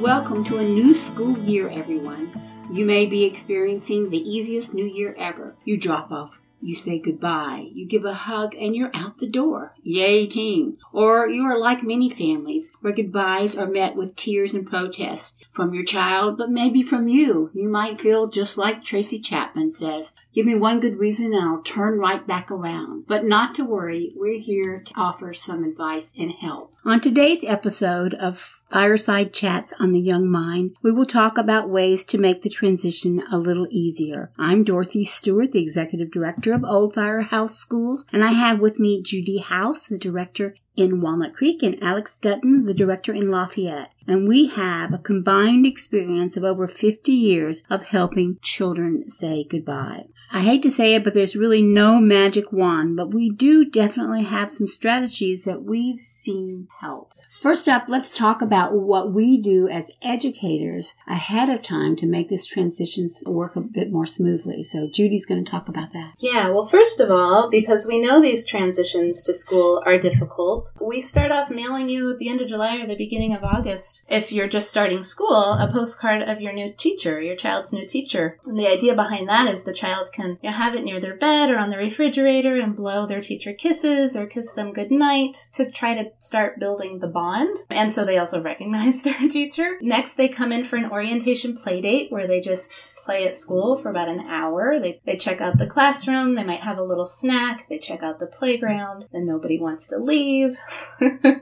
Welcome to a new school year, everyone. You may be experiencing the easiest new year ever. You drop off you say goodbye, you give a hug, and you're out the door. Yay, team. Or you are like many families where goodbyes are met with tears and protests from your child, but maybe from you. You might feel just like Tracy Chapman says, Give me one good reason and I'll turn right back around. But not to worry, we're here to offer some advice and help. On today's episode of Fireside Chats on the Young Mind, we will talk about ways to make the transition a little easier. I'm Dorothy Stewart, the Executive Director of Old Firehouse Schools, and I have with me Judy House, the Director in Walnut Creek, and Alex Dutton, the Director in Lafayette. And we have a combined experience of over 50 years of helping children say goodbye. I hate to say it, but there's really no magic wand, but we do definitely have some strategies that we've seen help. First up, let's talk about what we do as educators ahead of time to make this transition work a bit more smoothly. So Judy's going to talk about that. Yeah, well, first of all, because we know these transitions to school are difficult, we start off mailing you at the end of July or the beginning of August, if you're just starting school, a postcard of your new teacher, your child's new teacher. And the idea behind that is the child can you know, have it near their bed or on the refrigerator and blow their teacher kisses or kiss them goodnight to try to start building the bond. And so they also recognize their teacher. Next, they come in for an orientation play date where they just play at school for about an hour. They, they check out the classroom, they might have a little snack, they check out the playground, then nobody wants to leave.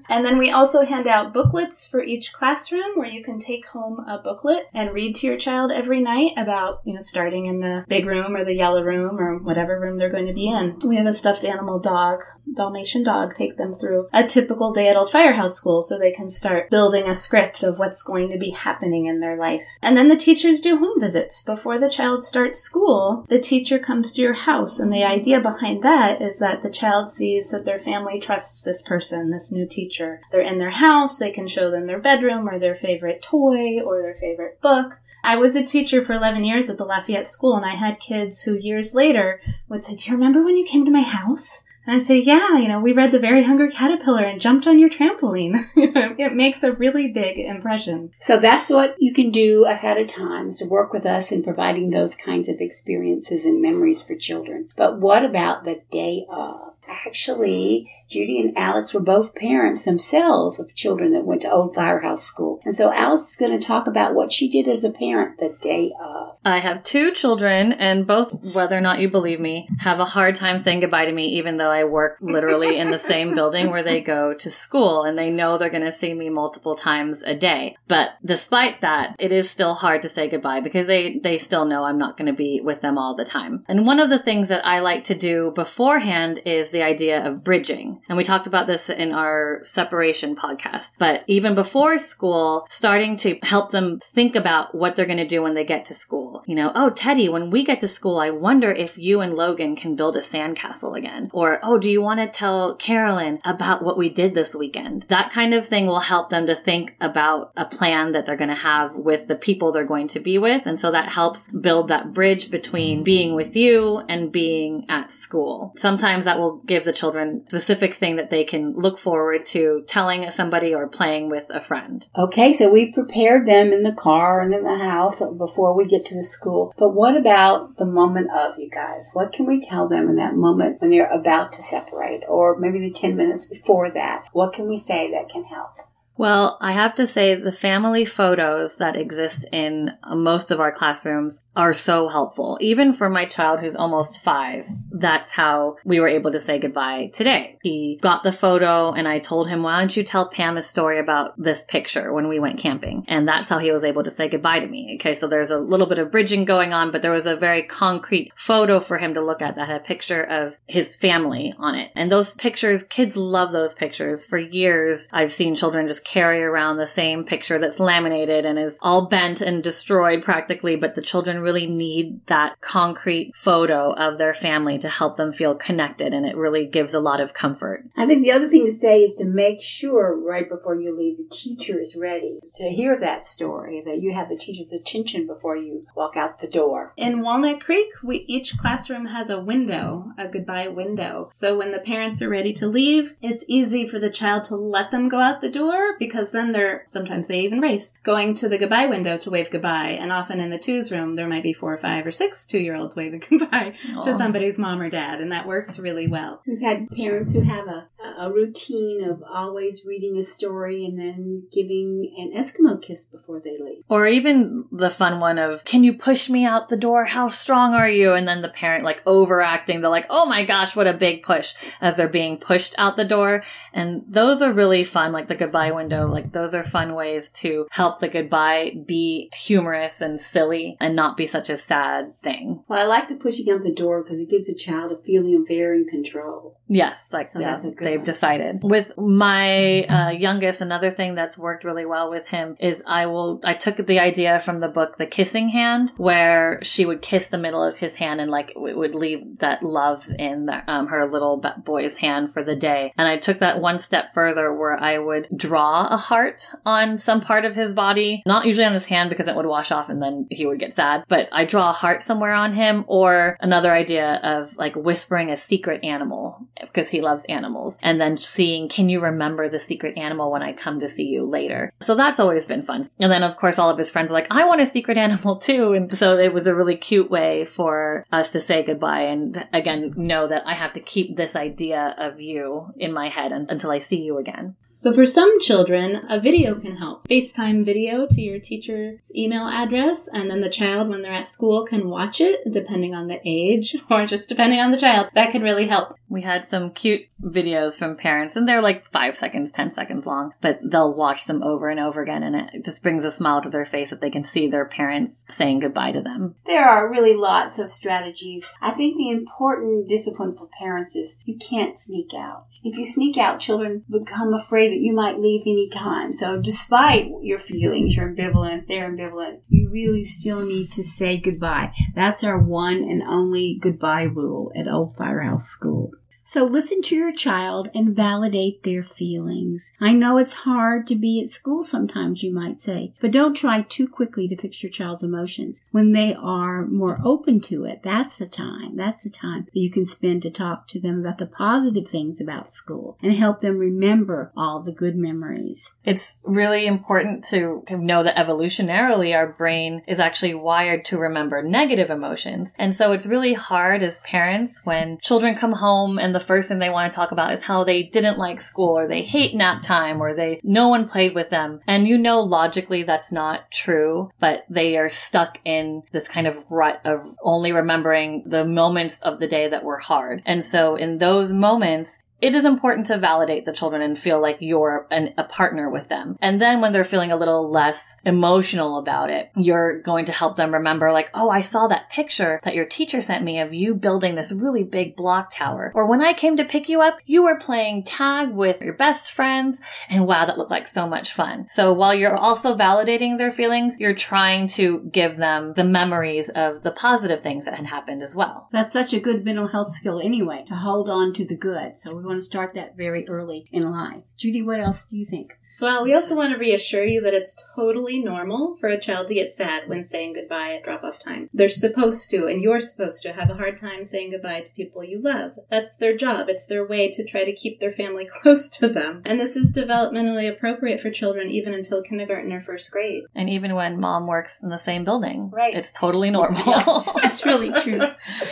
and then we also hand out booklets for each classroom where you can take home a booklet and read to your child every night about, you know, starting in the big room or the yellow room or whatever room they're going to be in. We have a stuffed animal dog, Dalmatian dog, take them through a typical day at Old Firehouse School so they can start building a script of what's going to be happening in their life. And then the teachers do home visits before the child starts school, the teacher comes to your house. And the idea behind that is that the child sees that their family trusts this person, this new teacher. They're in their house, they can show them their bedroom or their favorite toy or their favorite book. I was a teacher for 11 years at the Lafayette School, and I had kids who years later would say, Do you remember when you came to my house? And I say, yeah, you know, we read The Very Hungry Caterpillar and jumped on your trampoline. it makes a really big impression. So that's what you can do ahead of time to work with us in providing those kinds of experiences and memories for children. But what about the day of? Actually, Judy and Alex were both parents themselves of children that went to Old Firehouse School. And so Alex is going to talk about what she did as a parent the day of. I have two children, and both, whether or not you believe me, have a hard time saying goodbye to me, even though I work literally in the same building where they go to school, and they know they're going to see me multiple times a day. But despite that, it is still hard to say goodbye because they, they still know I'm not going to be with them all the time. And one of the things that I like to do beforehand is the idea of bridging. And we talked about this in our separation podcast. But even before school, starting to help them think about what they're going to do when they get to school. You know, oh, Teddy, when we get to school, I wonder if you and Logan can build a sandcastle again. Or, oh, do you want to tell Carolyn about what we did this weekend? That kind of thing will help them to think about a plan that they're going to have with the people they're going to be with. And so that helps build that bridge between being with you and being at school. Sometimes that will give the children specific thing that they can look forward to telling somebody or playing with a friend. Okay, so we prepared them in the car and in the house before we get to the school. But what about the moment of you guys? What can we tell them in that moment when they're about to separate or maybe the 10 minutes before that? What can we say that can help? Well, I have to say the family photos that exist in most of our classrooms are so helpful. Even for my child who's almost five, that's how we were able to say goodbye today. He got the photo and I told him, why don't you tell Pam a story about this picture when we went camping? And that's how he was able to say goodbye to me. Okay, so there's a little bit of bridging going on, but there was a very concrete photo for him to look at that had a picture of his family on it. And those pictures, kids love those pictures. For years, I've seen children just carry around the same picture that's laminated and is all bent and destroyed practically, but the children really need that concrete photo of their family to help them feel connected and it really gives a lot of comfort. I think the other thing to say is to make sure right before you leave the teacher is ready to hear that story, that you have the teacher's attention before you walk out the door. In Walnut Creek, we each classroom has a window, a goodbye window. So when the parents are ready to leave, it's easy for the child to let them go out the door, because then they're sometimes they even race going to the goodbye window to wave goodbye. And often in the twos room, there might be four or five or six two year olds waving goodbye Aw. to somebody's mom or dad. And that works really well. We've had parents who have a, a routine of always reading a story and then giving an Eskimo kiss before they leave. Or even the fun one of, can you push me out the door? How strong are you? And then the parent like overacting. They're like, oh my gosh, what a big push as they're being pushed out the door. And those are really fun, like the goodbye window. Like those are fun ways to help the goodbye be humorous and silly and not be such a sad thing. Well, I like the pushing out the door because it gives a child a feeling of they're in control. Yes, like So yeah, that's a good they've one. decided. With my uh, youngest, another thing that's worked really well with him is I will. I took the idea from the book The Kissing Hand, where she would kiss the middle of his hand and like it would leave that love in the, um, her little boy's hand for the day. And I took that one step further, where I would draw a heart on some part of his body, not usually on his hand because it would wash off and then he would get sad. But I draw a heart somewhere on him, or another idea of like whispering a secret animal because he loves animals, and then seeing, can you remember the secret animal when I come to see you later? So that's always been fun. And then, of course, all of his friends are like, I want a secret animal too. And so it was a really cute way for us to say goodbye and again, know that I have to keep this idea of you in my head un- until I see you again. So for some children, a video can help. FaceTime video to your teacher's email address, and then the child, when they're at school, can watch it, depending on the age or just depending on the child. That could really help. We had some cute videos from parents, and they're like five seconds, ten seconds long, but they'll watch them over and over again, and it just brings a smile to their face that they can see their parents saying goodbye to them. There are really lots of strategies. I think the important discipline for parents is you can't sneak out. If you sneak out, children become afraid that you might leave any time. So despite your feelings, your ambivalence, their ambivalence, you really still need to say goodbye. That's our one and only goodbye rule at Old Firehouse School. So listen to your child and validate their feelings. I know it's hard to be at school sometimes, you might say, but don't try too quickly to fix your child's emotions. When they are more open to it, that's the time. That's the time that you can spend to talk to them about the positive things about school and help them remember all the good memories. It's really important to know that evolutionarily our brain is actually wired to remember negative emotions. And so it's really hard as parents when children come home and the first thing they want to talk about is how they didn't like school or they hate nap time or they no one played with them. And you know logically that's not true, but they are stuck in this kind of rut of only remembering the moments of the day that were hard. And so in those moments, it is important to validate the children and feel like you're an, a partner with them. And then when they're feeling a little less emotional about it, you're going to help them remember, like, oh, I saw that picture that your teacher sent me of you building this really big block tower. Or when I came to pick you up, you were playing tag with your best friends. And wow, that looked like so much fun. So while you're also validating their feelings, you're trying to give them the memories of the positive things that had happened as well. That's such a good mental health skill anyway, to hold on to the good. So we want to start that very early in life. Judy, what else do you think? Well, we also want to reassure you that it's totally normal for a child to get sad when saying goodbye at drop off time. They're supposed to, and you're supposed to, have a hard time saying goodbye to people you love. That's their job. It's their way to try to keep their family close to them. And this is developmentally appropriate for children even until kindergarten or first grade. And even when mom works in the same building, Right. it's totally normal. That's really true.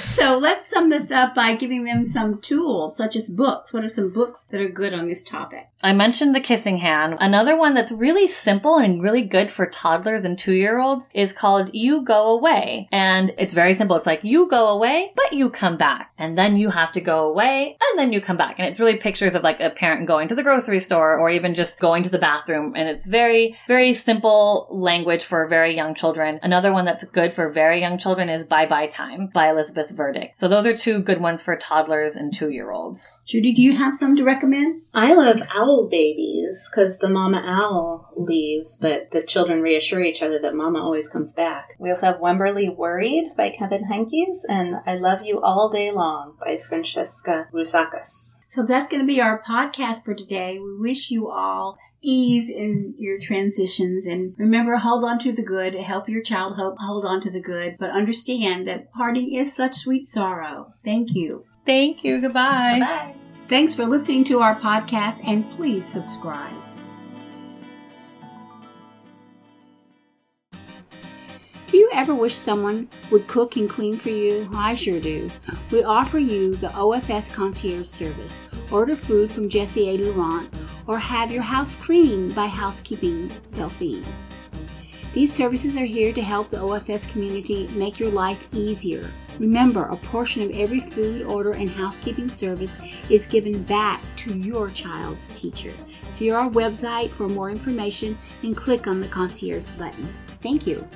So let's sum this up by giving them some tools, such as books. What are some books that are good on this topic? I mentioned the kissing hand. Another one that's really simple and really good for toddlers and two year olds is called You Go Away. And it's very simple. It's like you go away, but you come back. And then you have to go away and then you come back. And it's really pictures of like a parent going to the grocery store or even just going to the bathroom. And it's very, very simple language for very young children. Another one that's good for very young children is Bye Bye Time by Elizabeth Verdick. So those are two good ones for toddlers and two year olds. Judy, do you have some to recommend? I love owl babies because the mama owl leaves, but the children reassure each other that mama always comes back. We also have Wemberly Worried by Kevin Henkes and I Love You All Day Long by Francesca Rusackas. So that's going to be our podcast for today. We wish you all ease in your transitions and remember hold on to the good help your child hope hold on to the good but understand that parting is such sweet sorrow thank you Thank you. Goodbye. Bye. thanks for listening to our podcast and please subscribe you ever wish someone would cook and clean for you? I sure do. We offer you the OFS concierge service. Order food from Jesse A. Laurent or have your house cleaned by Housekeeping Delphine. These services are here to help the OFS community make your life easier. Remember, a portion of every food order and housekeeping service is given back to your child's teacher. See our website for more information and click on the concierge button. Thank you.